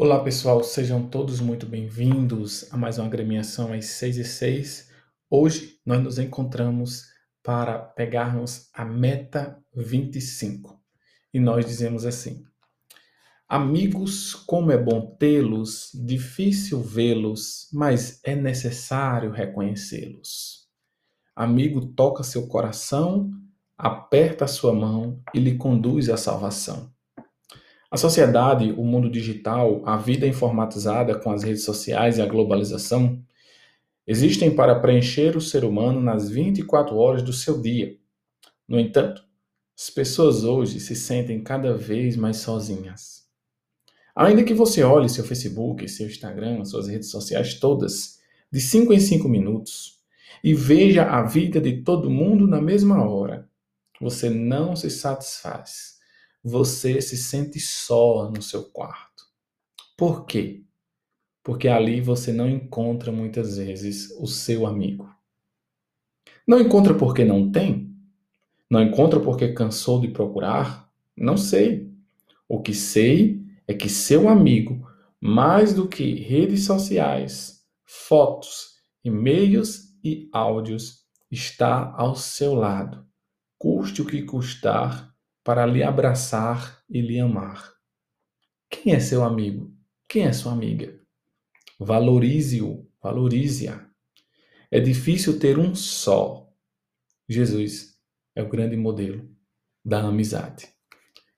Olá pessoal, sejam todos muito bem-vindos a mais uma agremiação às 6 e 6. Hoje nós nos encontramos para pegarmos a meta 25 e nós dizemos assim: Amigos, como é bom tê-los, difícil vê-los, mas é necessário reconhecê-los. Amigo toca seu coração, aperta sua mão e lhe conduz à salvação. A sociedade, o mundo digital, a vida informatizada com as redes sociais e a globalização existem para preencher o ser humano nas 24 horas do seu dia. No entanto, as pessoas hoje se sentem cada vez mais sozinhas. Ainda que você olhe seu Facebook, seu Instagram, suas redes sociais todas, de 5 em 5 minutos, e veja a vida de todo mundo na mesma hora, você não se satisfaz você se sente só no seu quarto. Por quê? Porque ali você não encontra muitas vezes o seu amigo. Não encontra porque não tem? Não encontra porque cansou de procurar? Não sei. O que sei é que seu amigo, mais do que redes sociais, fotos, e-mails e áudios, está ao seu lado, custe o que custar para lhe abraçar e lhe amar. Quem é seu amigo? Quem é sua amiga? Valorize-o, valorize-a. É difícil ter um só. Jesus é o grande modelo da amizade.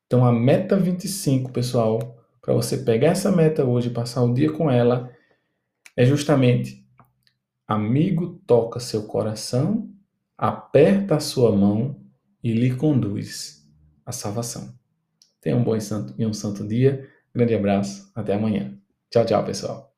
Então, a meta 25, pessoal, para você pegar essa meta hoje passar o dia com ela, é justamente: amigo toca seu coração, aperta a sua mão e lhe conduz a salvação. Tenha um bom e um santo dia. Grande abraço. Até amanhã. Tchau, tchau, pessoal.